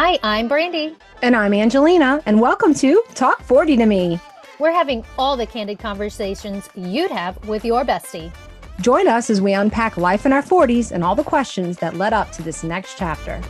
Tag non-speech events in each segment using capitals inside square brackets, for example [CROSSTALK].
Hi, I'm Brandy. And I'm Angelina, and welcome to Talk 40 to Me. We're having all the candid conversations you'd have with your bestie. Join us as we unpack life in our 40s and all the questions that led up to this next chapter.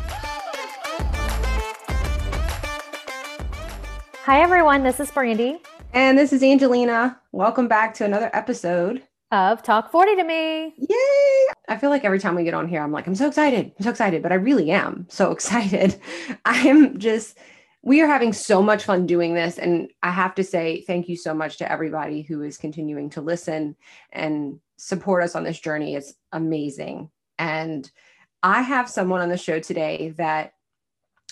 Hi, everyone. This is Brandy. And this is Angelina. Welcome back to another episode of Talk 40 to Me. Yay! I feel like every time we get on here, I'm like, I'm so excited. I'm so excited, but I really am so [LAUGHS] excited. I am just, we are having so much fun doing this. And I have to say, thank you so much to everybody who is continuing to listen and support us on this journey. It's amazing. And I have someone on the show today that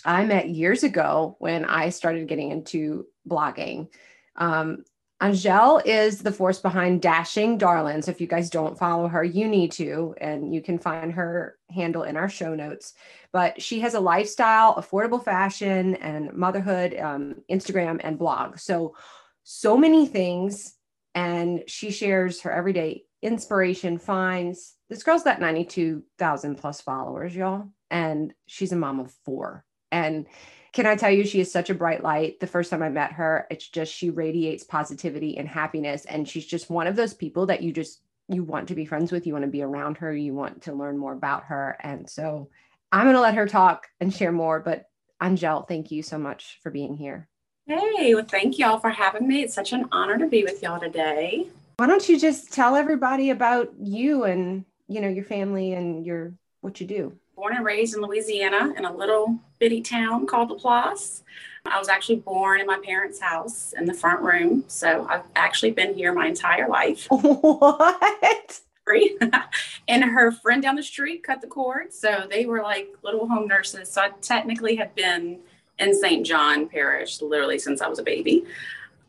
I met years ago when I started getting into blogging. Um, Angelle is the force behind Dashing Darlin. So if you guys don't follow her, you need to, and you can find her handle in our show notes. But she has a lifestyle, affordable fashion, and motherhood um, Instagram and blog. So, so many things. And she shares her everyday inspiration, finds. This girl's got 92,000 plus followers, y'all. And she's a mom of four. And can I tell you, she is such a bright light. The first time I met her, it's just she radiates positivity and happiness. And she's just one of those people that you just you want to be friends with, you want to be around her, you want to learn more about her. And so I'm gonna let her talk and share more. But Angelle, thank you so much for being here. Hey, well, thank y'all for having me. It's such an honor to be with y'all today. Why don't you just tell everybody about you and you know your family and your what you do? Born and raised in Louisiana in a little bitty town called LaPlace. I was actually born in my parents' house in the front room. So I've actually been here my entire life. [LAUGHS] What? [LAUGHS] and her friend down the street cut the cord. So they were like little home nurses. So I technically have been in St. John Parish literally since I was a baby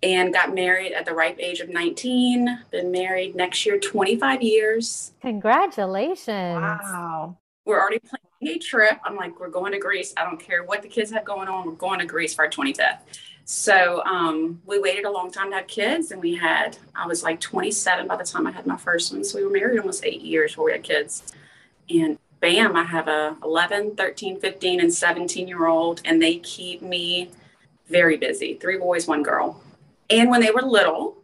and got married at the ripe age of 19. Been married next year 25 years. Congratulations. Wow. We're already planning a trip. I'm like, we're going to Greece. I don't care what the kids have going on. We're going to Greece for our 25th. So um, we waited a long time to have kids, and we had, I was like 27 by the time I had my first one. So we were married almost eight years before we had kids. And bam, I have a 11, 13, 15, and 17 year old, and they keep me very busy. Three boys, one girl. And when they were little,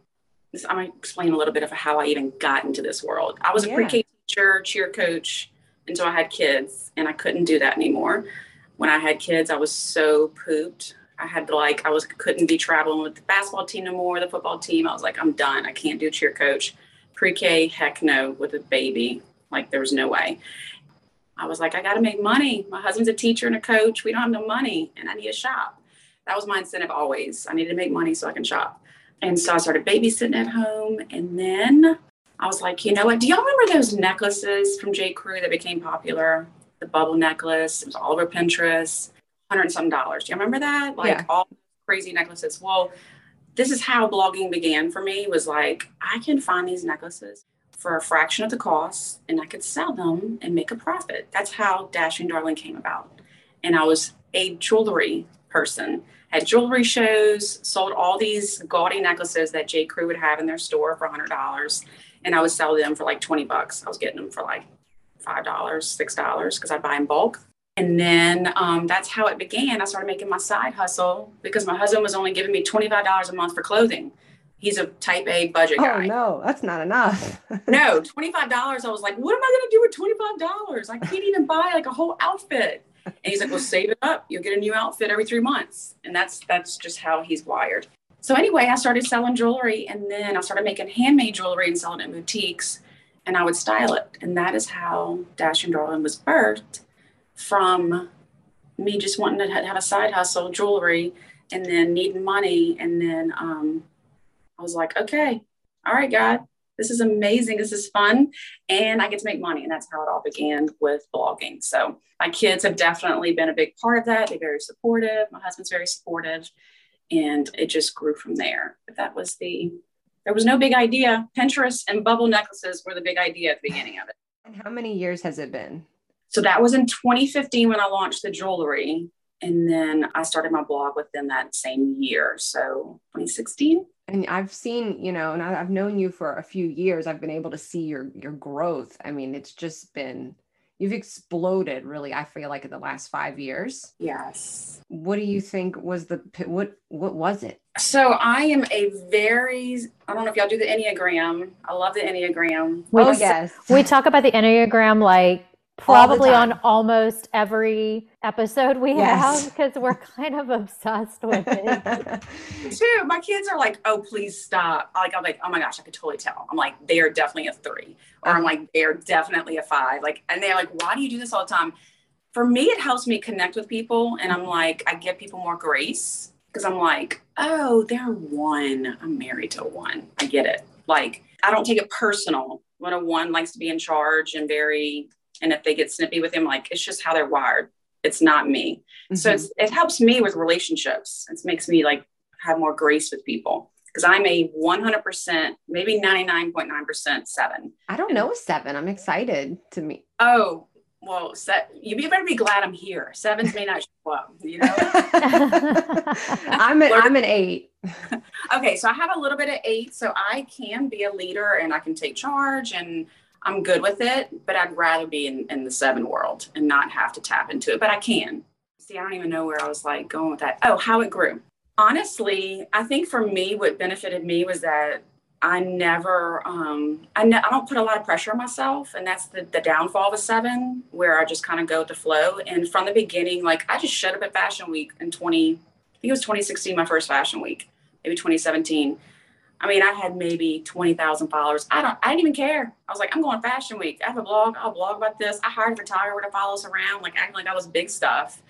I'm going to explain a little bit of how I even got into this world. I was yeah. a pre K teacher, cheer coach, until I had kids, and I couldn't do that anymore. When I had kids, I was so pooped. I had to like I was couldn't be traveling with the basketball team no more, the football team. I was like, I'm done. I can't do cheer coach. Pre-K, heck no, with a baby. Like there was no way. I was like, I got to make money. My husband's a teacher and a coach. We don't have no money, and I need a shop. That was my incentive always. I needed to make money so I can shop. And so I started babysitting at home, and then I was like, you know what? Do y'all remember those necklaces from J. Crew that became popular? The bubble necklace. It was all over Pinterest, hundred and some dollars. Do you remember that? Like yeah. all crazy necklaces. Well, this is how blogging began for me. Was like I can find these necklaces for a fraction of the cost, and I could sell them and make a profit. That's how Dashing Darlin came about. And I was a jewelry person. Had jewelry shows, sold all these gaudy necklaces that J. Crew would have in their store for hundred dollars and I would sell them for like 20 bucks. I was getting them for like $5, $6 because I'd buy in bulk. And then um, that's how it began. I started making my side hustle because my husband was only giving me $25 a month for clothing. He's a type A budget oh, guy. Oh, no, that's not enough. [LAUGHS] no, $25. I was like, what am I going to do with $25? I can't even buy like a whole outfit. And he's like, well, save it up. You'll get a new outfit every three months. And that's, that's just how he's wired. So anyway, I started selling jewelry and then I started making handmade jewelry and selling it in boutiques and I would style it. And that is how Dashing Darlin was birthed from me just wanting to have a side hustle, jewelry, and then needing money. And then um, I was like, okay, all right, God, this is amazing. This is fun. And I get to make money. And that's how it all began with blogging. So my kids have definitely been a big part of that. They're very supportive. My husband's very supportive and it just grew from there. But that was the there was no big idea. Pinterest and bubble necklaces were the big idea at the beginning of it. And how many years has it been? So that was in 2015 when I launched the jewelry. And then I started my blog within that same year. So 2016. And I've seen, you know, and I've known you for a few years. I've been able to see your your growth. I mean, it's just been you've exploded really i feel like in the last five years Yes. what do you think was the what what was it So I am a very, I don't know if y'all do the Enneagram. I love the Enneagram. We- oh s- yes We talk about the Enneagram like All the probably on almost every episode we Yes. have because we're kind of obsessed with it. [LAUGHS] Too. My kids are like, oh, please stop. Like, I'm like, oh my gosh, I could totally tell. I'm like, they are definitely a three. Or I'm uh-huh. like, they're definitely a five. Like, and they're like, why do you do this all the time? For me, it helps me connect with people. And I'm like, I give people more grace because I'm like, oh, they're one. I'm married to a one. I get it. Like, I don't take it personal when a one likes to be in charge and very, and if they get snippy with him, like, it's just how they're wired. It's not me. So Mhm. it's, it helps me with relationships. It makes me like have more grace with people because I'm a 100%, maybe 99.9% seven. i don't know a seven i'm excited to meet Oh, well, set, you better be glad I'm here. Sevens may not show up, you know? [LAUGHS] i'm an i'm an eight [LAUGHS] okay, so I have a little bit of eight, so I can be a leader and I can take charge and I'm good with it, but I'd rather be in, in the seven world and not have to tap into it, but I can. See, I don't even know where I was like going with that. Oh, how it grew. Honestly, I think for me, what benefited me was that I never, um, I, ne- I don't put a lot of pressure on myself. And that's the, the downfall of a seven, where I just kind of go with the flow. And from the beginning, like I just showed up at Fashion Week in 20, I think it was 2016, my first Fashion Week maybe 2017. I mean, I had maybe 20,000 followers. I don't, I didn't even care. I was like, I'm going fashion week. I have a blog. I'll blog about this. I hired a photographer to follow us around, like acting like I was big stuff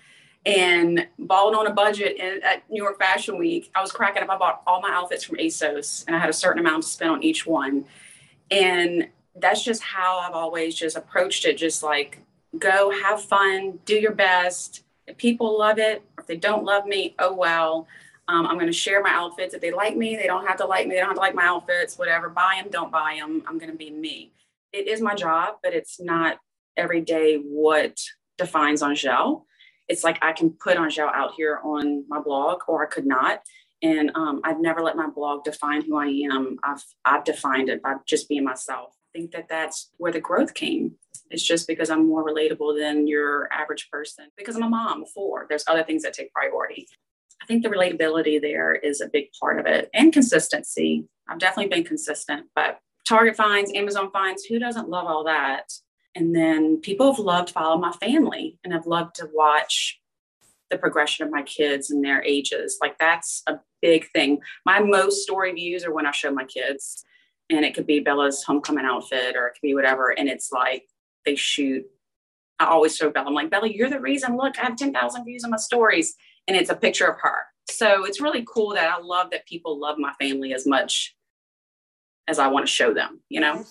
and balling on a budget in, at New York Fashion Week. I was cracking up. I bought all my outfits from ASOS and I had a certain amount to spend on each one. And that's just how I've always just approached it. Just like go have fun, do your best. If people love it, or if they don't love me, oh well. Um, I'm going to share my outfits. If they like me, they don't have to like me. They don't have to like my outfits, whatever. Buy them, don't buy them. I'm going to be me. It is my job, but it's not every day what defines Angelle. It's like I can put Angelle out here on my blog or I could not. And um, I've never let my blog define who I am. I've, I've defined it by just being myself. I think that that's where the growth came. It's just because I'm more relatable than your average person because I'm a mom of four. There's other things that take priority. I think the relatability there is a big part of it and consistency. I've definitely been consistent, but Target finds, Amazon finds, who doesn't love all that? And then people have loved follow my family and have loved to watch the progression of my kids and their ages. Like that's a big thing. My most story views are when I show my kids, and it could be Bella's homecoming outfit or it could be whatever. And it's like they shoot. I always show Bella, I'm like, Bella, you're the reason. Look, I have 10,000 views on my stories and it's a picture of her. So it's really cool that I love that people love my family as much as I want to show them, you know?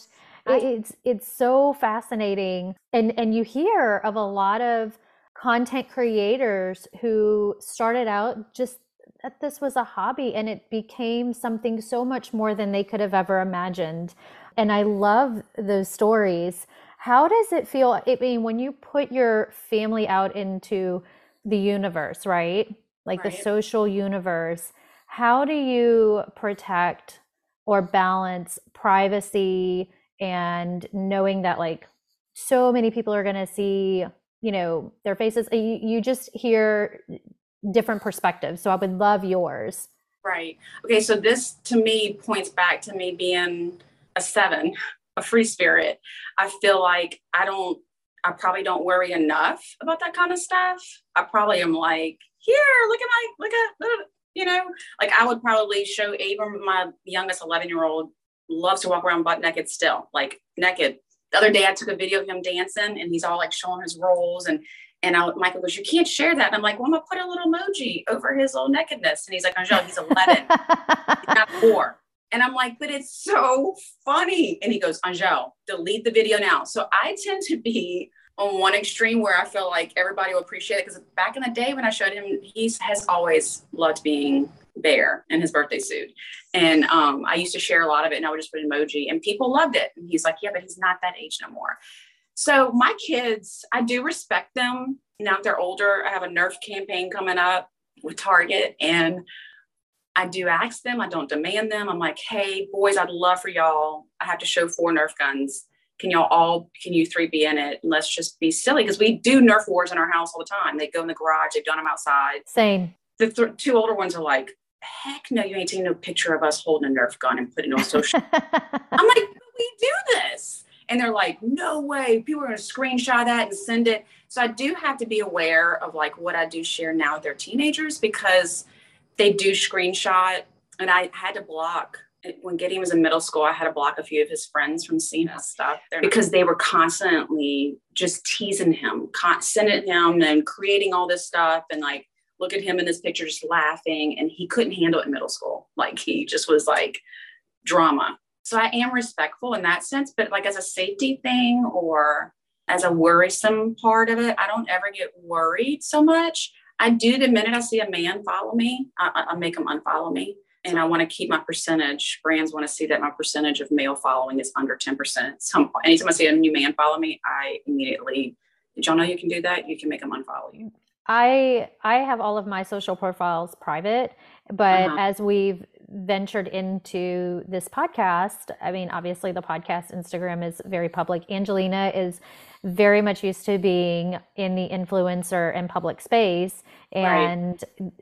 It- it's it's so fascinating and and you hear of a lot of content creators who started out just that this was a hobby and it became something so much more than they could have ever imagined and i love those stories how does it feel i mean when you put your family out into the universe right like the social universe how do you protect or balance privacy and knowing that like so many people are going to see you know their faces uh, you, you just hear different perspectives so i would love yours Right. Okay. So this to me points back to me being a seven, a free spirit. I feel like I don't, I probably don't worry enough about that kind of stuff. I probably am like, here, look at my, look at, you know, like I would probably show Abram, my youngest 11 year old, loves to walk around butt naked still, like naked. The other day I took a video of him dancing and he's all like showing his rolls and and I, Michael goes, you can't share that. And I'm like, well, I'm gonna put a little emoji over his little nakedness. And he's like, Angelle, he's 11, [LAUGHS] he's not four. And I'm like, but it's so funny. And he goes, Angelle, delete the video now. So I tend to be on one extreme where I feel like everybody will appreciate it. Because back in the day when I showed him, he has always loved being there in his birthday suit. And um, I used to share a lot of it and I would just put emoji and people loved it. And he's like, yeah, but he's not that age no more. So my kids, I do respect them. Now that they're older, I have a Nerf campaign coming up with Target and I do ask them, I don't demand them. I'm like, hey, boys, I'd love for y'all. I have to show four Nerf guns. can y'all all, can you three be in it? And let's just be silly because we do Nerf wars in our house all the time. They go in the garage, they've done them outside. Same. The th- two older ones are like, heck no, you ain't taking no picture of us holding a Nerf gun and putting it on social. [LAUGHS] I'm like, we do this. And they're like, no way. People are going to screenshot that and send it. So I do have to be aware of like what I do share now with their teenagers because they do screenshot. And I had to block when Gideon was in middle school, I had to block a few of his friends from seeing his stuff. Because they were constantly just teasing him, sending him and creating all this stuff and like look at him in this picture just laughing and he couldn't handle it in middle school. Like he just was like drama. So i am respectful in that sense but like as a safety thing or as a worrisome part of it i don't ever get worried so much i do the minute i see a man follow me i, I make them unfollow me and I want to keep my percentage. Brands want to see that my percentage of male following is under 10%. So anytime I see a new man follow me, I immediately, did y'all know you can do that? You can make them unfollow you. I I have all of my social profiles private, but uh-huh. as we've ventured into this podcast, I mean, obviously the podcast Instagram is very public. Angelina is very much used to being in the influencer and public space, and right.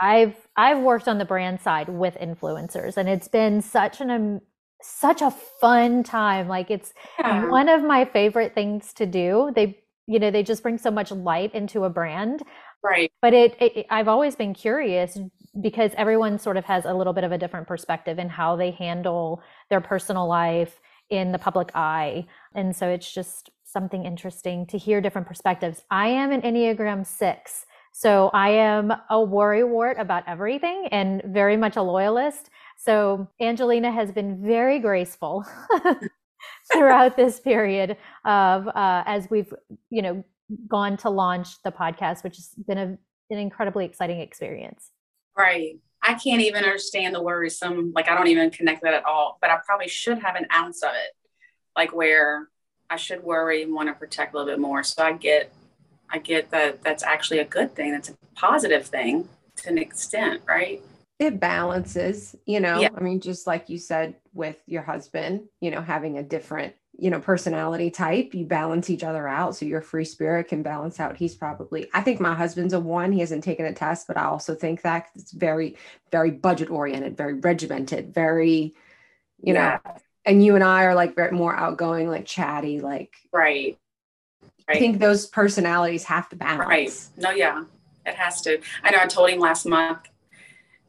I've I've worked on the brand side with influencers, and it's been such an um, such a fun time. Like it's yeah. one of my favorite things to do. They you know they just bring so much light into a brand right but it, it, i've always been curious because everyone sort of has a little bit of a different perspective in how they handle their personal life in the public eye and so it's just something interesting to hear different perspectives i am an enneagram 6 so i am a worrywart about everything and very much a loyalist so angelina has been very graceful [LAUGHS] throughout this period of uh, as we've you know gone to launch the podcast, which has been a, an incredibly exciting experience. Right. I can't even understand the worrisome. Like I don't even connect that at all. But I probably should have an ounce of it, like where I should worry and want to protect a little bit more. So I get, I get that that's actually a good thing. That's a positive thing to an extent, right? it balances you know yeah. i mean just like you said with your husband you know having a different you know personality type you balance each other out so your free spirit can balance out he's probably i think my husband's a one he hasn't taken a test but i also think that it's very very budget oriented very regimented very you yeah. know and you and i are like more outgoing like chatty like right. right i think those personalities have to balance right no yeah it has to i know i told him last month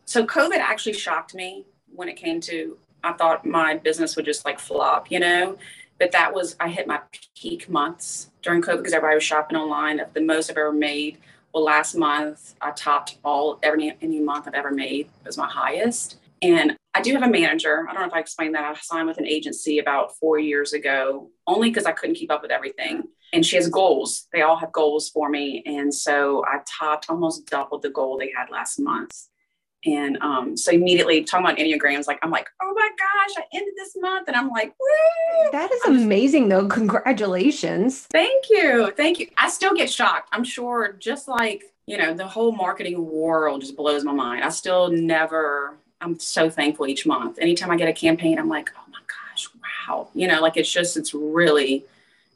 so COVID actually shocked me when it came to, I thought my business would just like flop, you know, but that was, I hit my peak months during COVID because everybody was shopping online of the most I've ever made. Well, last month I topped all every any month I've ever made it was my highest. And I do have a manager. I don't know if I explained that. I signed with an agency about four years ago, only because I couldn't keep up with everything. And she has goals. They all have goals for me. And so I topped almost doubled the goal they had last month. And um, so immediately talking about Enneagrams, like I'm like, oh my gosh, I ended this month. And I'm like, Woo! that is amazing though. Congratulations. Thank you. Thank you. I still get shocked. I'm sure just like, you know, the whole marketing world just blows my mind. I still never, I'm so thankful each month. Anytime I get a campaign, I'm like, oh my gosh, wow. You know, like it's just, it's really,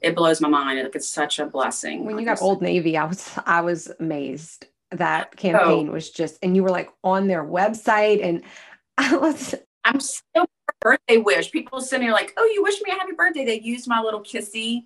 it blows my mind. Like it's such a blessing. When you got Old Navy, I was, I was amazed that oh. campaign oh. was just, and you were like on their website, and [LAUGHS] I was. I'm still birthday wish. People send me like, "Oh, you wish me a happy birthday." They used my little kissy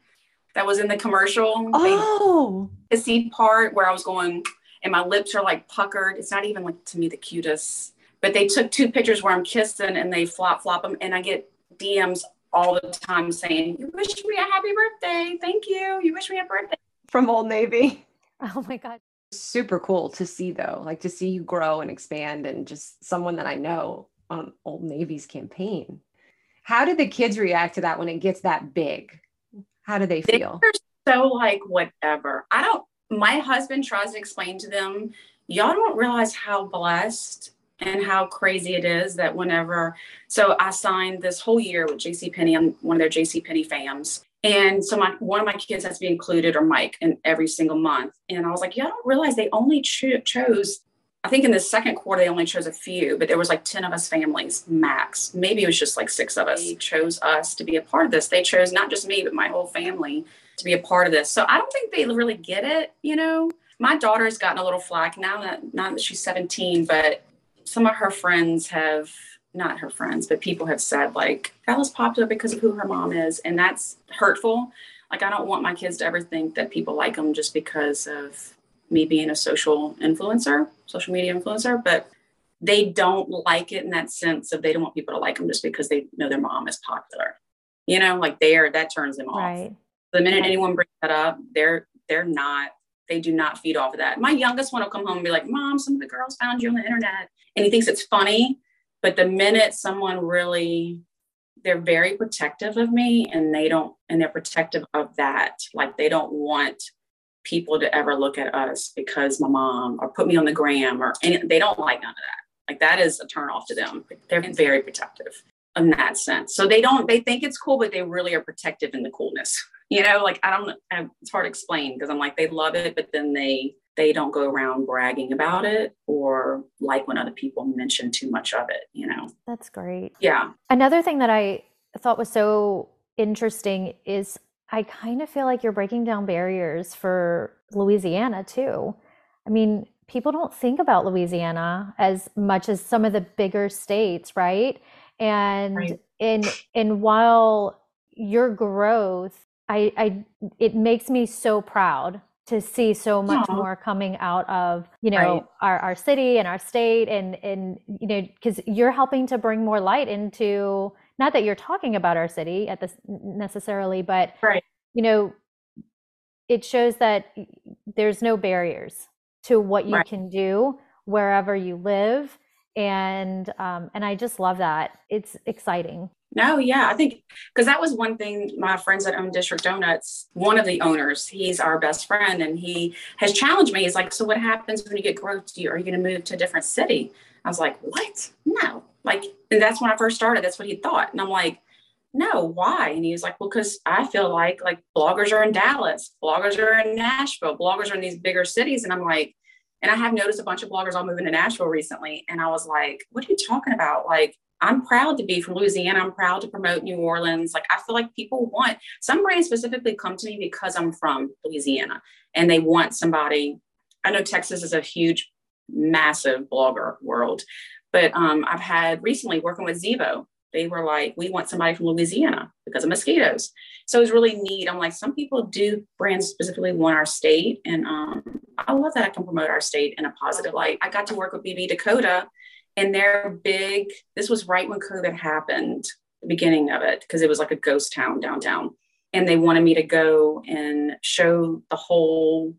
that was in the commercial. Oh, the kissy part where I was going, and my lips are like puckered. It's not even like to me the cutest. But they took two pictures where I'm kissing, and they flop flop them, and I get DMs all the time saying, "You wish me a happy birthday. Thank you. You wish me a birthday." From Old Navy. [LAUGHS] Oh my god super cool to see though like to see you grow and expand and just someone that i know on old navy's campaign how did the kids react to that when it gets that big how do they feel They're so like whatever i don't my husband tries to explain to them y'all don't realize how blessed and how crazy it is that whenever so i signed this whole year with jc penney i'm one of their jc penney fams and so my one of my kids has to be included or Mike in every single month. And I was like, yeah, I don't realize they only cho- chose I think in the second quarter they only chose a few, but there was like 10 of us families max. Maybe it was just like six of us. They chose us to be a part of this. They chose not just me, but my whole family to be a part of this. So I don't think they really get it, you know. My daughter's gotten a little flack now that not that she's 17, but some of her friends have not her friends, but people have said like Bella's popular because of who her mom is, and that's hurtful. Like I don't want my kids to ever think that people like them just because of me being a social influencer, social media influencer, but they don't like it in that sense of they don't want people to like them just because they know their mom is popular. You know, like they are that turns them right. off. The minute anyone brings that up, they're they're not they do not feed off of that. My youngest one will come home and be like, "Mom, some of the girls found you on the internet," and he thinks it's funny. But the minute someone really they're very protective of me and they don't and they're protective of that like they don't want people to ever look at us because my mom or put me on the gram or any, they don't like none of that. Like that is a turn off to them. They're very protective in that sense. So they don't, they think it's cool, but they really are protective in the coolness. [LAUGHS] You know, like I don't, it's hard to explain because I'm like, they love it, but then they, they don't go around bragging about it or like when other people mention too much of it, you know. That's great. Yeah. Another thing that I thought was so interesting is I kind of feel like you're breaking down barriers for Louisiana too. I mean, people don't think about Louisiana as much as some of the bigger states, right? And right. in and while your growth, I I it makes me so proud to see so much more coming out of you know right. our, our city and our state and and you know because you're helping to bring more light into not that you're talking about our city at this necessarily, but right. you know, it shows that there's no barriers to what you right. can do wherever you live and um, and I just love that. It's exciting. No, yeah, I think because that was one thing my friends that own District Donuts, one of the owners, he's our best friend, and he has challenged me. He's like, "So what happens when you get growth? Are you going to move to a different city?" I was like, "What? No, like, and that's when I first started. That's what he thought. And I'm like, no, why? And he was like, well, because I feel like like bloggers are in Dallas, bloggers are in Nashville, bloggers are in these bigger cities. And I'm like, and I have noticed a bunch of bloggers all moving to Nashville recently. And I was like, what are you talking about? Like, I'm proud to be from Louisiana. I'm proud to promote New Orleans. Like, I feel like people want some brands specifically come to me because I'm from Louisiana and they want somebody. I know Texas is a huge, massive blogger world, but um, I've had recently working with Zevo, they were like, we want somebody from Louisiana because of mosquitoes. So it was really neat. I'm like, some people do brands specifically want our state. And um, I love that I can promote our state in a positive light. I got to work with BB Dakota and they're big. This was right when COVID happened, the beginning of it, because it was like a ghost town downtown. And they wanted me to go and show the whole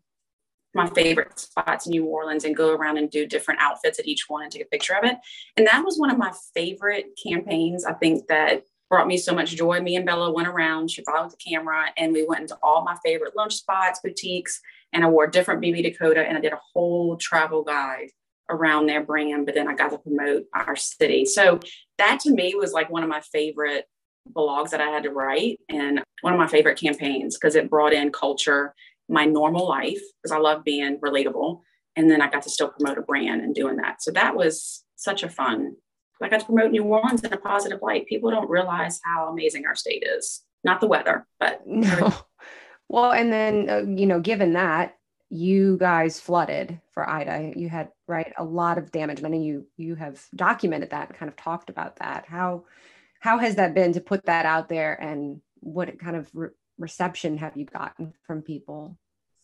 my favorite spots in New Orleans and go around and do different outfits at each one and take a picture of it. And that was one of my favorite campaigns. I think that brought me so much joy. Me and Bella went around, she followed the camera, and we went into all my favorite lunch spots, boutiques, and I wore different BB Dakota and I did a whole travel guide around their brand, but then I got to promote our city. So that to me was like one of my favorite blogs that I had to write and one of my favorite campaigns because it brought in culture my normal life because I love being relatable. And then I got to still promote a brand and doing that. So that was such a fun. I got to promote New Orleans in a positive light. People don't realize how amazing our state is. Not the weather, but [LAUGHS] no. Well, and then uh, you know, given that you guys flooded for Ida, you had right a lot of damage. Many you you have documented that and kind of talked about that. How how has that been to put that out there, and what kind of re- reception have you gotten from people?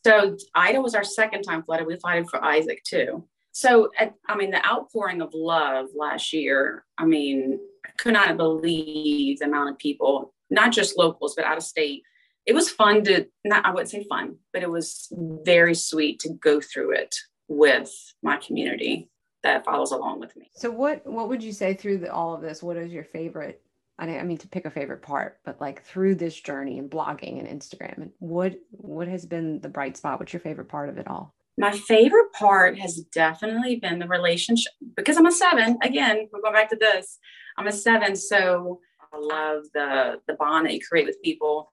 So Ida was our second time flooded. We flooded for Isaac too. So I mean, the outpouring of love last year. I mean, I could not believe the amount of people, not just locals, but out of state. It was fun to not. I wouldn't say fun, but it was very sweet to go through it with my community that follows along with me. So what what would you say through the, all of this? What is your favorite I mean to pick a favorite part, but like through this journey and blogging and Instagram, and what what has been the bright spot? What's your favorite part of it all? My favorite part has definitely been the relationship because I'm a seven. Again, we're going back to this. I'm a seven, so I love the the bond that you create with people,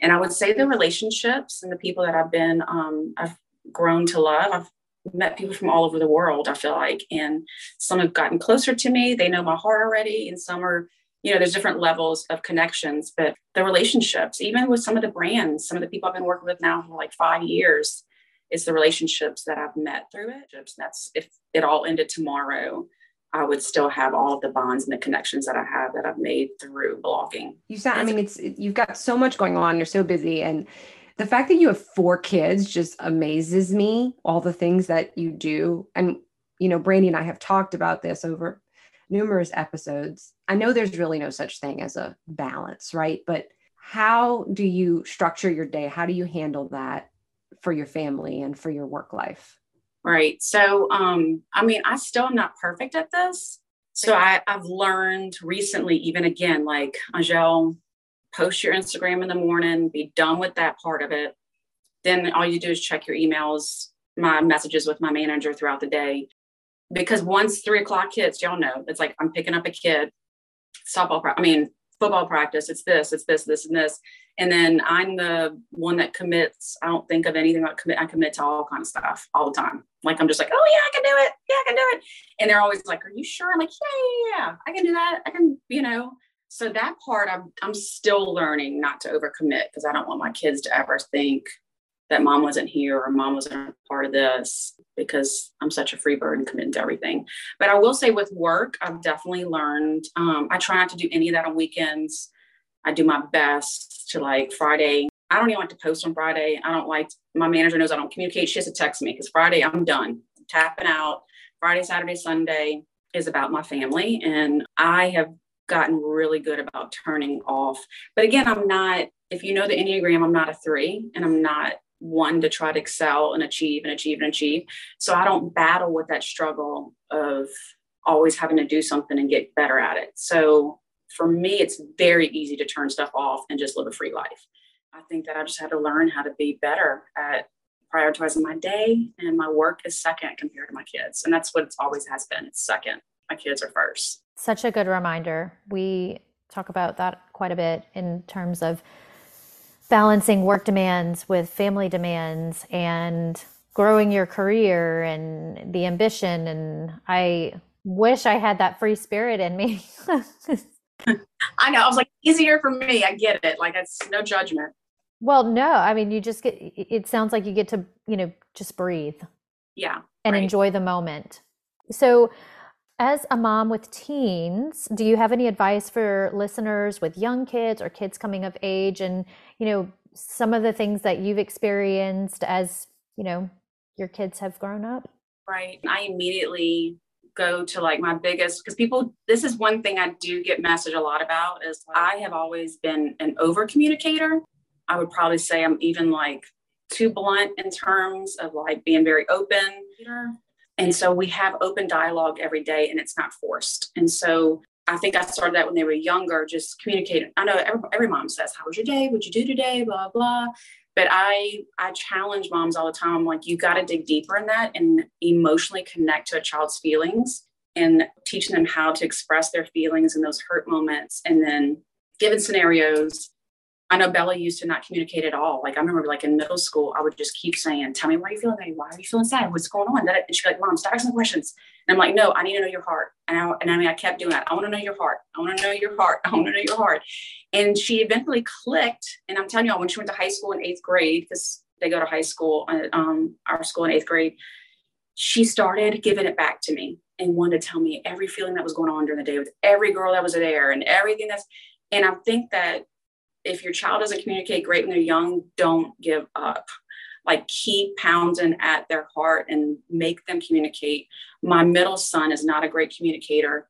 and I would say the relationships and the people that I've been um, I've grown to love. I've met people from all over the world, I feel like. And some have gotten closer to me. They know my heart already. And some are, you know, there's different levels of connections, but the relationships, even with some of the brands, some of the people I've been working with now for like five years, it's the relationships that I've met through it. That's if it all ended tomorrow, I would still have all of the bonds and the connections that I have that I've made through blogging. You sound, I mean, it's, you've got so much going on. You're so busy. And the fact that you have four kids just amazes me, all the things that you do. And, you know, Brandy and I have talked about this over numerous episodes. I know there's really no such thing as a balance, right? But how do you structure your day? How do you handle that for your family and for your work life? Right. So, um, I mean, I still am not perfect at this. So I, I've learned recently, even again, like Angelle, post your Instagram in the morning, be done with that part of it. Then all you do is check your emails, my messages with my manager throughout the day. Because once three o'clock hits, y'all know it's like I'm picking up a kid, softball, I mean, football practice, it's this, it's this, this, and this. And then I'm the one that commits. I don't think of anything about commit. I commit to all kind of stuff all the time. Like I'm just like, oh yeah, I can do it. Yeah, I can do it. And they're always like, are you sure? I'm like, yeah, yeah, yeah, I can do that. I can, you know. So that part, I'm I'm still learning not to overcommit because I don't want my kids to ever think that mom wasn't here or mom wasn't part of this because I'm such a free bird and committed to everything. But I will say with work, I've definitely learned. Um, I try not to do any of that on weekends. I do my best to like Friday. I don't even like to post on Friday. I don't like my manager knows I don't communicate. She has to text me because Friday I'm done I'm tapping out. Friday, Saturday, Sunday is about my family, and I have gotten really good about turning off. But again, I'm not. If you know the Enneagram, I'm not a three, and I'm not one to try to excel and achieve and achieve and achieve. So I don't battle with that struggle of always having to do something and get better at it. So for me, it's very easy to turn stuff off and just live a free life. I think that I just had to learn how to be better at prioritizing my day and my work is second compared to my kids. And that's what it's always has been. It's second. My kids are first. Such a good reminder. We talk about that quite a bit in terms of balancing work demands with family demands and growing your career and the ambition. And I wish I had that free spirit in me. [LAUGHS] [LAUGHS] I know. I was like, easier for me. I get it. Like, it's no judgment. Well, no. I mean, you just get, it sounds like you get to, you know, just breathe. Yeah. And right. enjoy the moment. So, as a mom with teens, do you have any advice for listeners with young kids or kids coming of age and, you know, some of the things that you've experienced as, you know, your kids have grown up? Right. I immediately go to like my biggest because people this is one thing I do get message a lot about is I have always been an over communicator. I would probably say I'm even like too blunt in terms of like being very open. And so we have open dialogue every day and it's not forced. And so I think I started that when they were younger, just communicating. I know every, every mom says, How was your day? What'd you do today? Blah, blah. But I I challenge moms all the time. I'm like, you got to dig deeper in that and emotionally connect to a child's feelings and teaching them how to express their feelings in those hurt moments and then given scenarios I know Bella used to not communicate at all. Like I remember, like in middle school, I would just keep saying, "Tell me why are you feeling that. Why are you feeling sad? What's going on?" And she'd be like, "Mom, stop asking questions." And I'm like, "No, I need to know your heart." And I, and I mean, I kept doing that. I want to know your heart. I want to know your heart. [LAUGHS] I want to know your heart. And she eventually clicked. And I'm telling y'all, when she went to high school in eighth grade, because they go to high school um, our school in eighth grade, she started giving it back to me and wanted to tell me every feeling that was going on during the day with every girl that was there and everything that's. And I think that if your child doesn't communicate great when they're young, don't give up. Like keep pounding at their heart and make them communicate. My middle son is not a great communicator,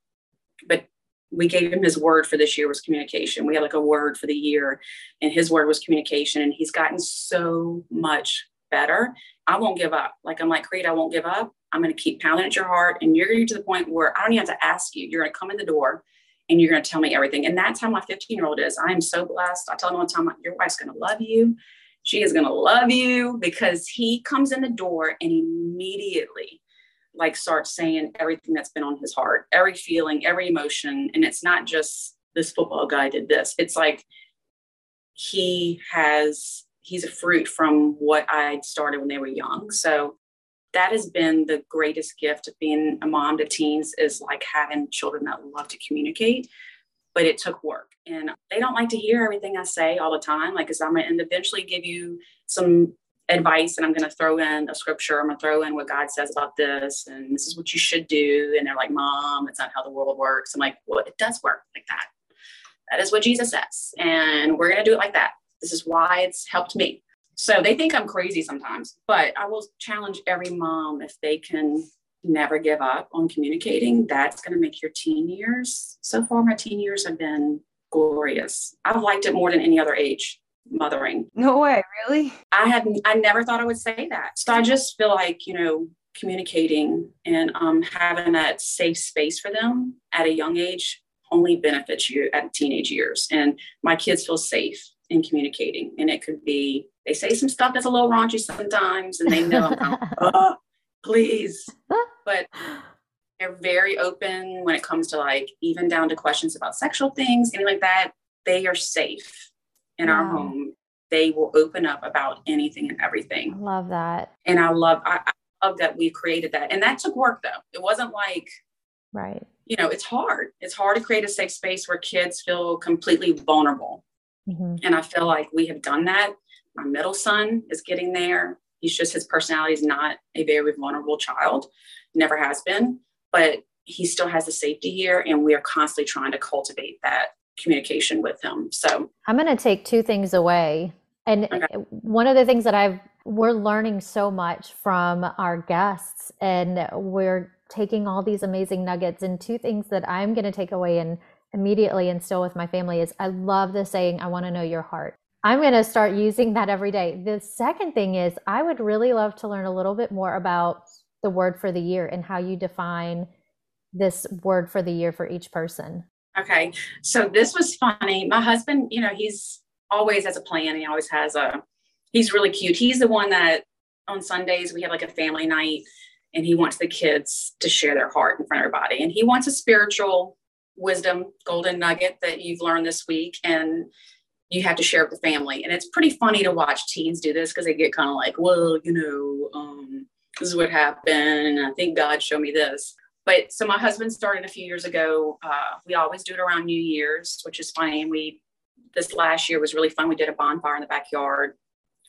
but we gave him his word for this year was communication. We had like a word for the year, and his word was communication. And he's gotten so much better. I won't give up. Like I'm like, Creed, I won't give up. I'm going to keep pounding at your heart. And you're going to get to the point where I don't even have to ask you. You're going to come in the door and you're going to tell me everything. And that's how my 15 year old is. I am so blessed. I tell him all the time, your wife's going to love you. She is going to love you because he comes in the door and immediately like starts saying everything that's been on his heart, every feeling, every emotion. And it's not just this football guy did this. It's like he has, he's a fruit from what I started when they were young. So that has been the greatest gift of being a mom to teens is like having children that love to communicate but it took work. And they don't like to hear everything i say all the time. Like because i'm going to eventually give you some advice and i'm going to throw in a scripture i'm going to throw in what god says about this and this is what you should do. And they're like mom it's not how the world works. I'm like well it does work like that. That is what jesus says and we're going to do it like that. This is why it's helped me so they think I'm crazy sometimes, but I will challenge every mom if they can never give up on communicating, that's going to make your teen years. So far, my teen years have been glorious. I've liked it more than any other age mothering. No way, really? I had I never thought I would say that. So I just feel like, you know, communicating and um, having that safe space for them at a young age only benefits you at teenage years. And my kids feel safe in communicating. And it could be they say some stuff that's a little raunchy sometimes, and they know I'm kind of, oh, please. [LAUGHS] But they're very open when it comes to like even down to questions about sexual things, anything like that. They are safe in wow. our home. They will open up about anything and everything. I love that. And I love I, I love that we created that. And that took work though. It wasn't like right. You know, it's hard. It's hard to create a safe space where kids feel completely vulnerable. Mm-hmm. And I feel like we have done that my middle son is getting there. He's just his personality is not a very vulnerable child, never has been, but he still has the safety here, and we are constantly trying to cultivate that communication with him. So I'm going to take two things away. And okay. one of the things that I've we're learning so much from our guests and we're taking all these amazing nuggets and two things that I'm going to take away and immediately instill with my family is I love the saying I want to know your heart. I'm going to start using that every day. The second thing is, I would really love to learn a little bit more about the word for the year and how you define this word for the year for each person. Okay. So this was funny. My husband, you know, he's always has a plan. He always has a, he's really cute. He's the one that on Sundays we have like a family night and he wants the kids to share their heart in front of everybody. And he wants a spiritual wisdom golden nugget that you've learned this week. And you have to share with the family. And it's pretty funny to watch teens do this because they get kind of like, well, you know, um, this is what happened. I think God showed me this. But so my husband started a few years ago. Uh, we always do it around New Year's, which is funny. And we, this last year was really fun. We did a bonfire in the backyard,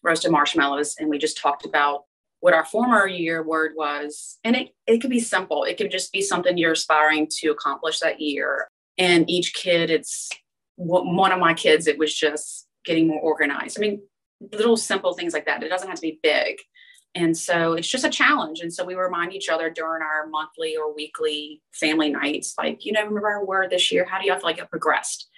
roasted marshmallows, and we just talked about what our former year word was. And it, it could be simple. It could just be something you're aspiring to accomplish that year. And each kid, it's one of my kids, it was just getting more organized. I mean, little simple things like that. It doesn't have to be big. And so it's just a challenge. And so we remind each other during our monthly or weekly family nights, like, you know, remember our word this year? How do you feel like it progressed?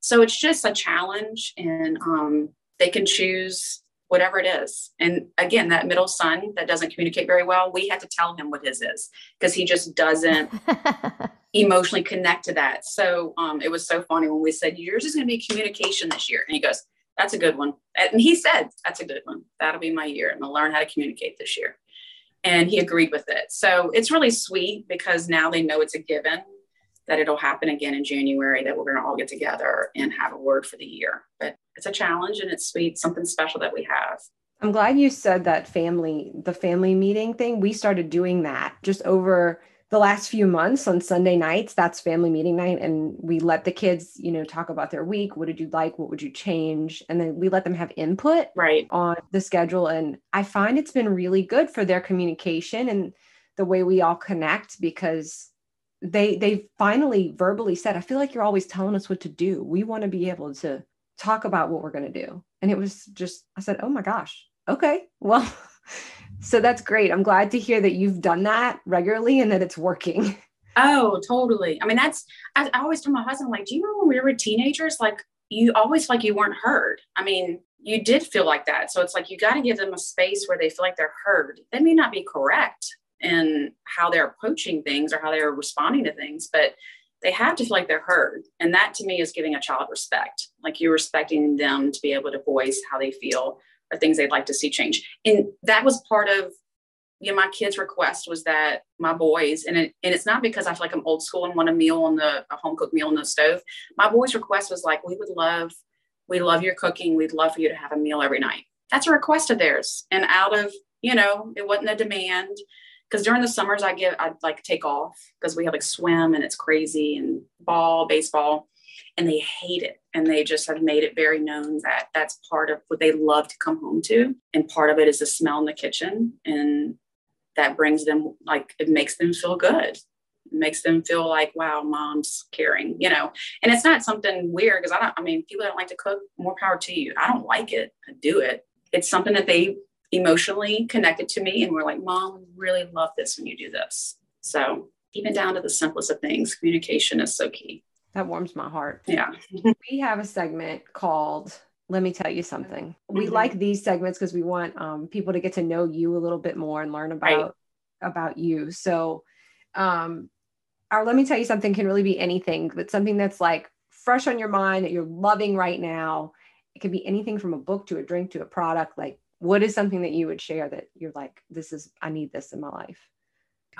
So it's just a challenge and um, they can choose whatever it is. And again, that middle son that doesn't communicate very well, we had to tell him what his is because he just doesn't [LAUGHS] emotionally connect to that. So um, it was so funny when we said, yours is going to be communication this year. And he goes, that's a good one. And he said, that's a good one. That'll be my year. And I'll learn how to communicate this year. And he agreed with it. So it's really sweet because now they know it's a given that it'll happen again in January, that we're going to all get together and have a word for the year. But it's a challenge and it's sweet, something special that we have. I'm glad you said that family, the family meeting thing. We started doing that just over the last few months on Sunday nights, that's family meeting night. And we let the kids, you know, talk about their week. What did you like? What would you change? And then we let them have input right on the schedule. And I find it's been really good for their communication and the way we all connect because they they finally verbally said, I feel like you're always telling us what to do. We want to be able to talk about what we're going to do. And it was just, I said, oh my gosh, okay, well, [LAUGHS] So that's great. I'm glad to hear that you've done that regularly and that it's working. [LAUGHS] Oh, totally. I mean, that's, I, I always tell my husband, like, do you remember when we were teenagers? Like, you always like you weren't heard. I mean, you did feel like that. So it's like you got to give them a space where they feel like they're heard. They may not be correct in how they're approaching things or how they're responding to things, but they have to feel like they're heard. And that to me is giving a child respect. Like you're respecting them to be able to voice how they feel or things they'd like to see change. And that was part of you know, my kids' request was that my boys, and it, and it's not because I feel like I'm old school and want a meal on the a home cooked meal on the stove. My boys' request was like, we would love, we love your cooking. We'd love for you to have a meal every night. That's a request of theirs. And out of You know, it wasn't a demand because during the summers I get I'd like take off because we have like swim and it's crazy and ball, baseball, and they hate it. And they just have made it very known that that's part of what they love to come home to. And part of it is the smell in the kitchen. And that brings them like it makes them feel good. It makes them feel like, wow, mom's caring, you know. And it's not something weird because I don't, I mean, people don't like to cook, more power to you. I don't like it. I do it. It's something that they emotionally connected to me and we're like, Mom, we really love this when you do this. So even down to the simplest of things, communication is so key. That warms my heart. Yeah. [LAUGHS] we have a segment called let me tell you something. We Mhm. like these segments because we want um, people to get to know you a little bit more and learn about Right. about you. So, um, our let me tell you something can really be anything, but something that's like fresh on your mind that you're loving right now. It could be anything from a book to a drink to a product. Like, what is something that you would share that you're like, this is I need this in my life.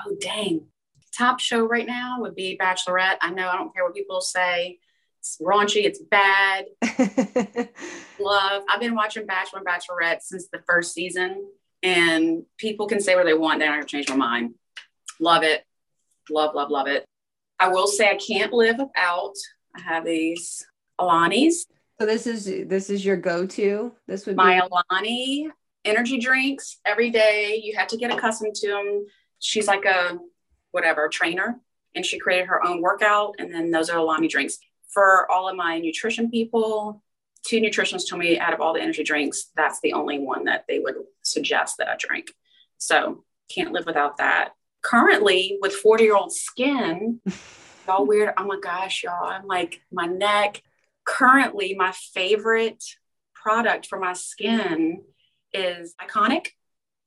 Oh, dang. Top show right now would be Bachelorette. I know I don't care what people say. It's raunchy, it's bad. [LAUGHS] Love. I've been watching Bachelor and Bachelorette since the first season, and people can say what they want. They're not going to change my mind. Love it. Love, love, love it. I will say I can't live without. I have these Alani's, so this is this is your go-to. This would be my Alani energy drinks every day. You have to get accustomed to them. She's like a whatever trainer, and she created her own workout, and then those are Alani drinks for all of my nutrition people. Two nutritionists told me out of all the energy drinks, that's the only one that they would suggest that I drink. So can't live without that. Currently, with 40 year old skin, [LAUGHS] y'all weird. Oh my gosh, y'all. I'm like, my neck. Currently, my favorite product for my skin is Iconic.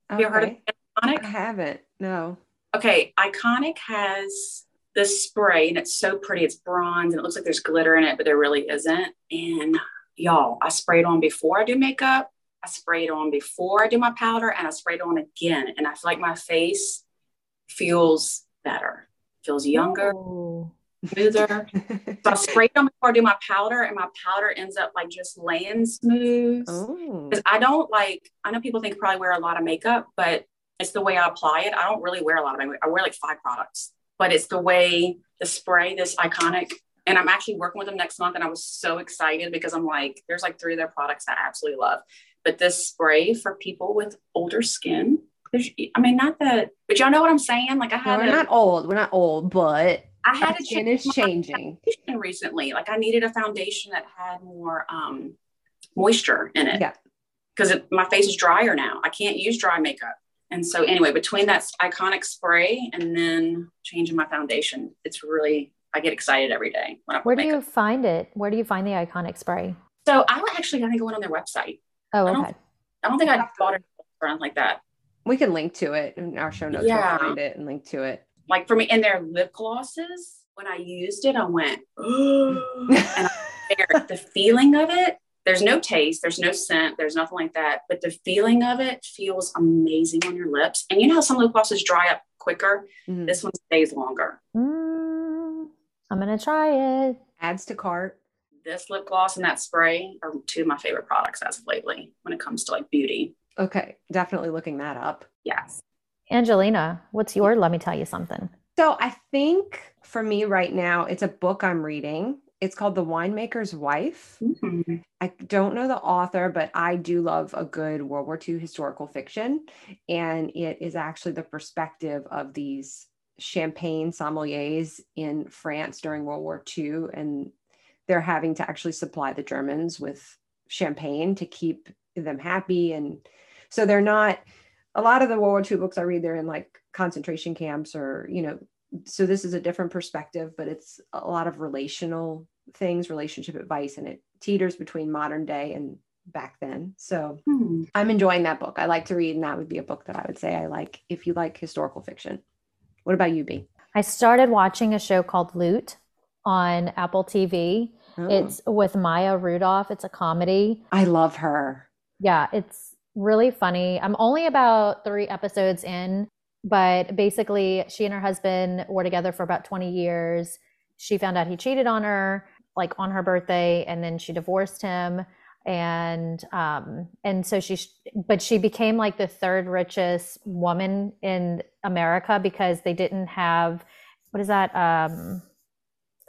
Have you ever heard of Okay. I Iconic? haven't. No. Okay, Iconic has this spray and it's so pretty. It's bronze and it looks like there's glitter in it, but there really isn't. And y'all, I spray it on before I do makeup. I spray it on before I do my powder and I spray it on again. And I feel like my face feels better, feels younger, Ooh. Smoother. So I spray it on before I do my powder, and my powder ends up like just laying smooth. oh. Because I don't like, I know people think I probably wear a lot of makeup, but it's the way I apply it. I don't really wear a lot of makeup. I wear like five products, but it's the way the spray, this iconic, and I'm actually working with them next month. And I was so excited because I'm like, there's like three of their products I absolutely love. But this spray for people with older skin, there's, I mean, not that, but y'all know what I'm saying? Like I No, we're a, not old. We're not old, but I had a to skin change is changing. recently. Like I needed a foundation that had more um, moisture in it Yeah. because my face is drier now. I can't use dry makeup. And so anyway, between that iconic spray and then changing my foundation, it's really I get excited every day when I put Where do you find it? Where do you find the iconic spray? So I would actually I think I went on their website. Oh, I don't- okay. I don't think I bought it around like that. We can link to it in our show notes. Yeah. We'll find it and link to it. Like for me, and their lip glosses. When I used it, I went, oh, [GASPS] [GASPS] and there, the feeling of it there's no taste there's no scent there's nothing like that but the feeling of it feels amazing on your lips and you know how some lip glosses dry up quicker Mhm. this one stays longer Mm, I'm gonna try it. Adds to cart. this lip gloss and that spray are two of my favorite products as of lately when it comes to like beauty Okay, definitely looking that up. yes Angelina, what's your? Let me tell you something. So I think for me right now, it's a book I'm reading. It's called The Winemaker's Wife. Mhm. I don't know the author, but I do love a good World War II historical fiction. And it is actually the perspective of these champagne sommeliers in France during World War II. And they're having to actually supply the Germans with champagne to keep them happy. And so they're not, a lot of the World War II books I read, they're in like concentration camps or, you know, so this is a different perspective, but it's a lot of relational things, relationship advice, and it teeters between modern day and back then. So Hmm. I'm enjoying that book. I like to read, and that would be a book that I would say I like if you like historical fiction. What about you, B? I started watching a show called Loot on Apple TV. Oh, It's with Maya Rudolph. It's a comedy. I love her. Yeah, it's really funny. I'm only about three episodes in, but basically, she and her husband were together for about 20 years. She found out he cheated on her, like on her birthday, and then she divorced him. And um, and so she but she became like the third richest woman in America because they didn't have what is that? Um,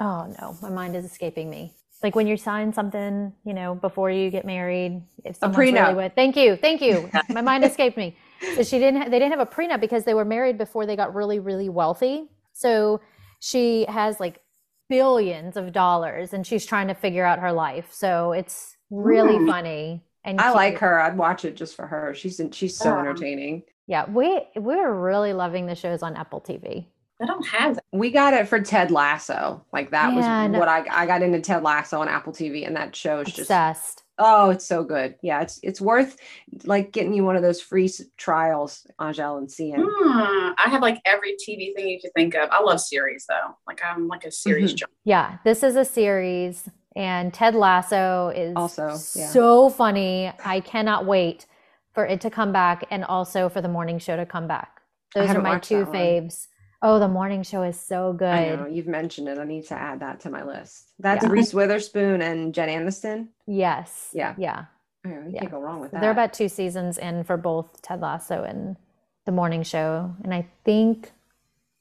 oh no, my mind is escaping me. Like when you sign something, you know, before you get married, if a prenup. Really with, thank you, thank you. my mind escaped me. So she didn't. Ha- they didn't have a prenup because they were married before they got really, really wealthy. So she has like billions of dollars, and she's trying to figure out her life. So it's really Ooh. funny. And I cute. like her. I'd watch it just for her. She's she's so entertaining. Yeah, we we're really loving the shows on Apple TV. I don't have that. We got it for Ted Lasso. Like that yeah, was no. what I I got into Ted Lasso on Apple TV, and that show is just obsessed. Oh, it's so good. Yeah, it's it's worth like getting you one of those free trials, Angelle, and seeing. Hmm, I have like every TV thing you could think of. I love series though. Like I'm like a series mm-hmm. Yeah, this is a series and Ted Lasso is also yeah. so funny. I cannot wait for it to come back and also for the morning show to come back. Those are my two faves. Oh, the morning show is so good. I know, you've mentioned it. I need to add that to my list. That's yeah. Reese Witherspoon and Jen Aniston. Yes. Yeah. Yeah. Oh, you yeah. can't go wrong with that. They're about two seasons in for both Ted Lasso and the morning show. And I think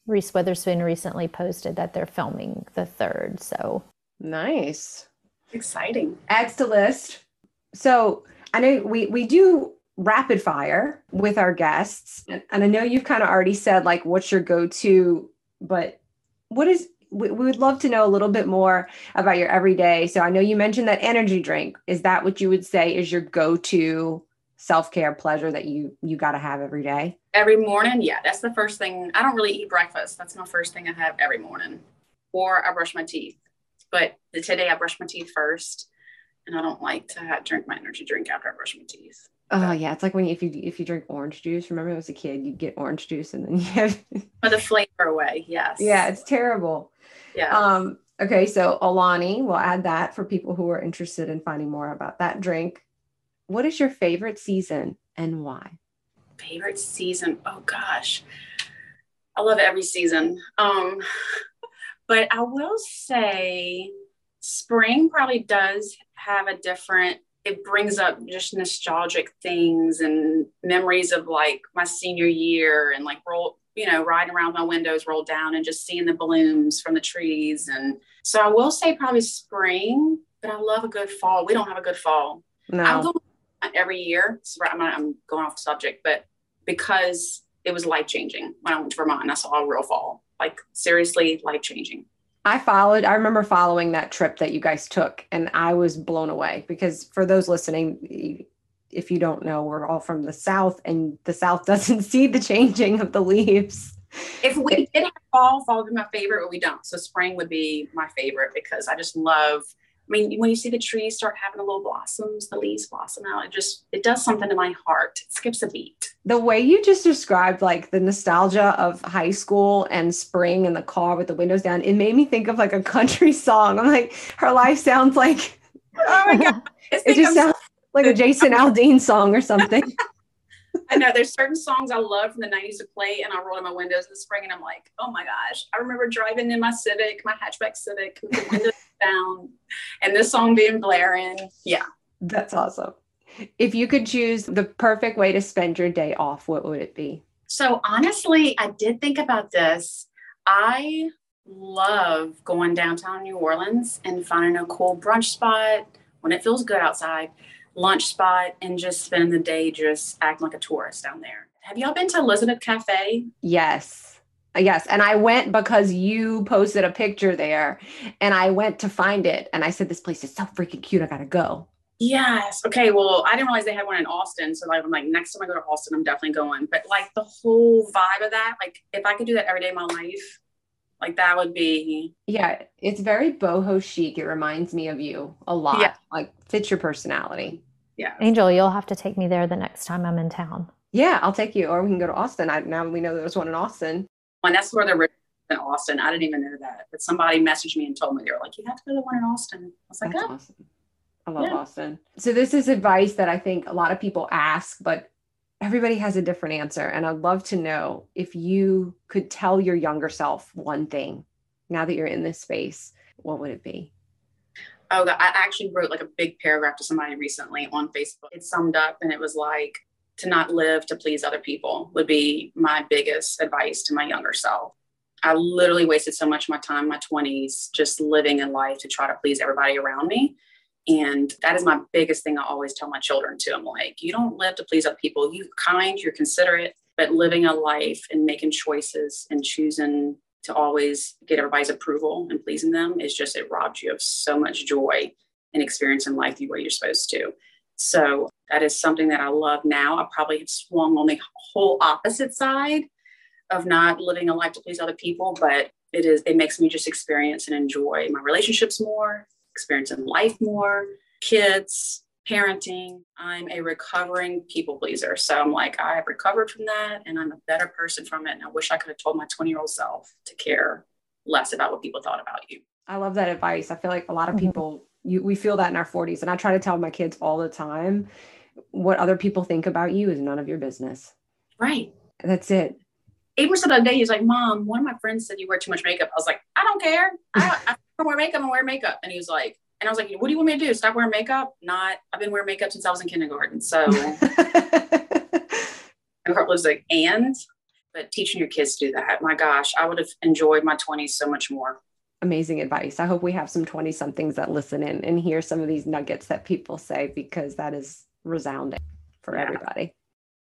Reese Witherspoon recently posted that they're filming the third. So Nice. Exciting. Adds to list. So I know we we do rapid fire with our guests. And, I know you've kind of already said like what's your go-to, but what is we, would love to know a little bit more about your everyday. So I know you mentioned that energy drink. Is that what you would say is your go-to self-care pleasure that you you got to have every day? Every morning, yeah, that's the first thing. I don't really eat breakfast. That's my first thing I have every morning. Or I brush my teeth. But today I brushed my teeth first, and I don't like to have, drink my energy drink after I brush my teeth. Oh yeah, it's like when you, if you if you drink orange juice. Remember, when I was a kid, you get orange juice, and then [LAUGHS] you have for the flavor away. Yes. Yeah, it's terrible. Yeah. Um. Okay, so Alani, we'll add that for people who are interested in finding more about that drink. What is your favorite season and why? Favorite season? Oh gosh, I love every season. Um, [LAUGHS] but I will say spring probably does have a different, it brings up just nostalgic things and memories of like my senior year and like roll, you know, riding around my windows rolled down and just seeing the blooms from the trees. And so I will say probably spring, but I love a good fall. We don't have a good fall. No. I'm going every year. I'm, I'm going off the subject, but because it was life changing when I went to Vermont and I saw a real fall like seriously life changing. I followed, I remember following that trip that you guys took, and I was blown away because for those listening, if you don't know, we're all from the South, and the South [LAUGHS] doesn't see the changing of the leaves. If we did have fall, fall would be my favorite, but we don't. So spring would be my favorite because I just love I mean, when you see the trees start having the little blossoms, the leaves blossom out, it just it does something to my heart. It skips a beat. The way you just described like the nostalgia of high school and spring and the car with the windows down, it made me think of like a country [LAUGHS] song. I'm like, her life sounds like oh my god, [LAUGHS] it just sounds like a Jason [LAUGHS] Aldean song or something. [LAUGHS] I know there's certain songs I love from the 90s to play, and I roll in my windows in the spring, and I'm like, oh my gosh, I remember driving in my Civic, my hatchback Civic, with the [LAUGHS] windows down, and this song being blaring. Yeah. That's awesome. If you could choose the perfect way to spend your day off, what would it be? So, honestly, I did think about this. I love going downtown New Orleans and finding a cool brunch spot when it feels good outside, lunch spot, and just spend the day just acting like a tourist down there. Have y'all been to Elizabeth Cafe? Yes. Uh, yes. And I went because you posted a picture there and I went to find it. And I said, This place is so freaking cute. I got to go. Yes. Okay. Well, I didn't realize they had one in Austin. So like, I'm like, next time I go to Austin, I'm definitely going. But like the whole vibe of that, like if I could do that every day of my life, like that would be. Yeah. It's very boho chic. It reminds me of you a lot. Yeah. Like fits your personality. Yeah. Angelle, you'll have to take me there the next time I'm in town. Yeah, I'll take you. Or we can go to Austin. I, now we know there's one in Austin. And that's where they're in Austin. I didn't even know that, but somebody messaged me and told me they were like, "You have to go to the one in Austin." I was like, "That's oh. awesome." I love yeah. Austin. So this is advice that I think a lot of people ask, but everybody has a different answer. And I'd love to know if you could tell your younger self one thing now that you're in this space, what would it be? Oh, I actually wrote like a big paragraph to somebody recently on Facebook. It summed up and it was like, to not live to please other people would be my biggest advice to my younger self. I literally wasted so much of my time, my 20s, just living in life to try to please everybody around me. And that is my biggest thing I always tell my children too. I'm like, you don't live to please other people. You're kind, you're considerate, but living a life and making choices and choosing to always get everybody's approval and pleasing them is just it robs you of so much joy and experience in life the way you're supposed to. So that is something that I love now. I probably have swung on the whole opposite side of not living a life to please other people, but it is it makes me just experience and enjoy my relationships more, experience in life more, kids, parenting. I'm a recovering people pleaser. So I'm like, I have recovered from that and I'm a better person from it. And I wish I could have told my 20 year old self to care less about what people thought about you. I love that advice. I feel like a lot of mm-hmm. people, you, we feel that in our 40s. And I try to tell my kids all the time what other people think about you is none of your business. Right. That's it. Abram said the other day, he's like, Mom, one of my friends said you wear too much makeup. I was like, I don't care. I, I don't wear makeup, I wear makeup. And he was like, and I was like, what do you want me to do? Stop wearing makeup? Not, I've been wearing makeup since I was in kindergarten. So [LAUGHS] my heart was like, and, but teaching your kids to do that, my gosh, I would have enjoyed my 20s so much more. Amazing advice. I hope we have some 20 somethings that listen in and hear some of these nuggets that people say because that is resounding for yeah. everybody.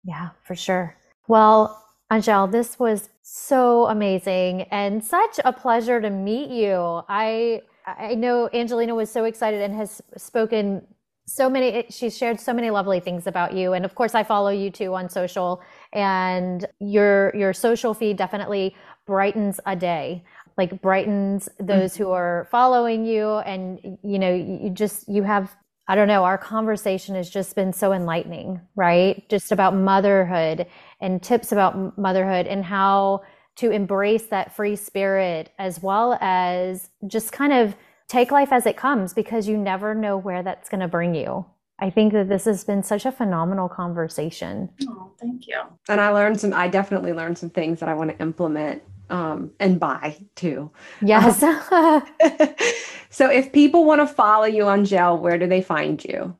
Yeah, for sure. Well, Angelle, this was so amazing and such a pleasure to meet you. I I know Angelina was so excited and has spoken so many she's shared so many lovely things about you. And of course I follow you too on social. And your your social feed definitely brightens a day like brightens those who are following you. And you know you just you have I don't know, our conversation has just been so enlightening, right? Just about motherhood and tips about motherhood and how to embrace that free spirit as well as just kind of take life as it comes because you never know where that's going to bring you. I think that this has been such a phenomenal conversation. Oh, thank you. And I learned some, I definitely learned some things that I want to implement um, and buy too. Yes. Um, [LAUGHS] so if people want to follow you Angelle, where do they find you?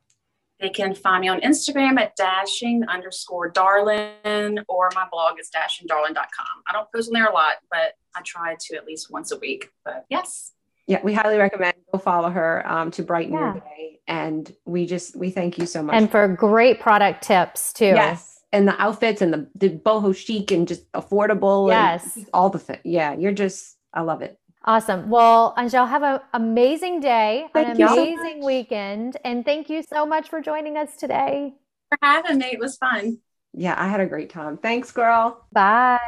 They can find me on Instagram at dashing underscore darlin or my blog is dashingdarlin.com. I don't post on there a lot, but I try to at least once a week. But yes. Yeah, we highly recommend go follow her um, to brighten yeah. your day. And we just we thank you so much. And for great product tips too. Yes and the outfits and the, the boho chic and just affordable. Yes. all the things. Yeah. You're just, I love it. Awesome. Well, Angelle, have an amazing day, thank an amazing so weekend. And thank you so much for joining us today. For having me. It was fun. Yeah, I had a great time. Thanks, girl. Bye.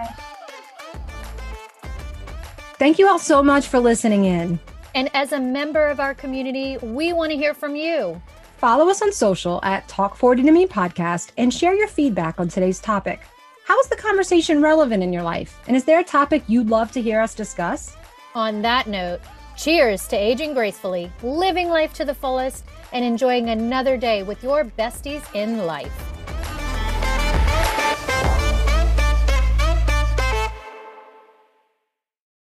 Thank you all so much for listening in. And as a member of our community, we want to hear from you. Follow us on social at Talk 40 to Me podcast and share your feedback on today's topic. How is the conversation relevant in your life? And is there a topic you'd love to hear us discuss? On that note, cheers to aging gracefully, living life to the fullest, and enjoying another day with your besties in life.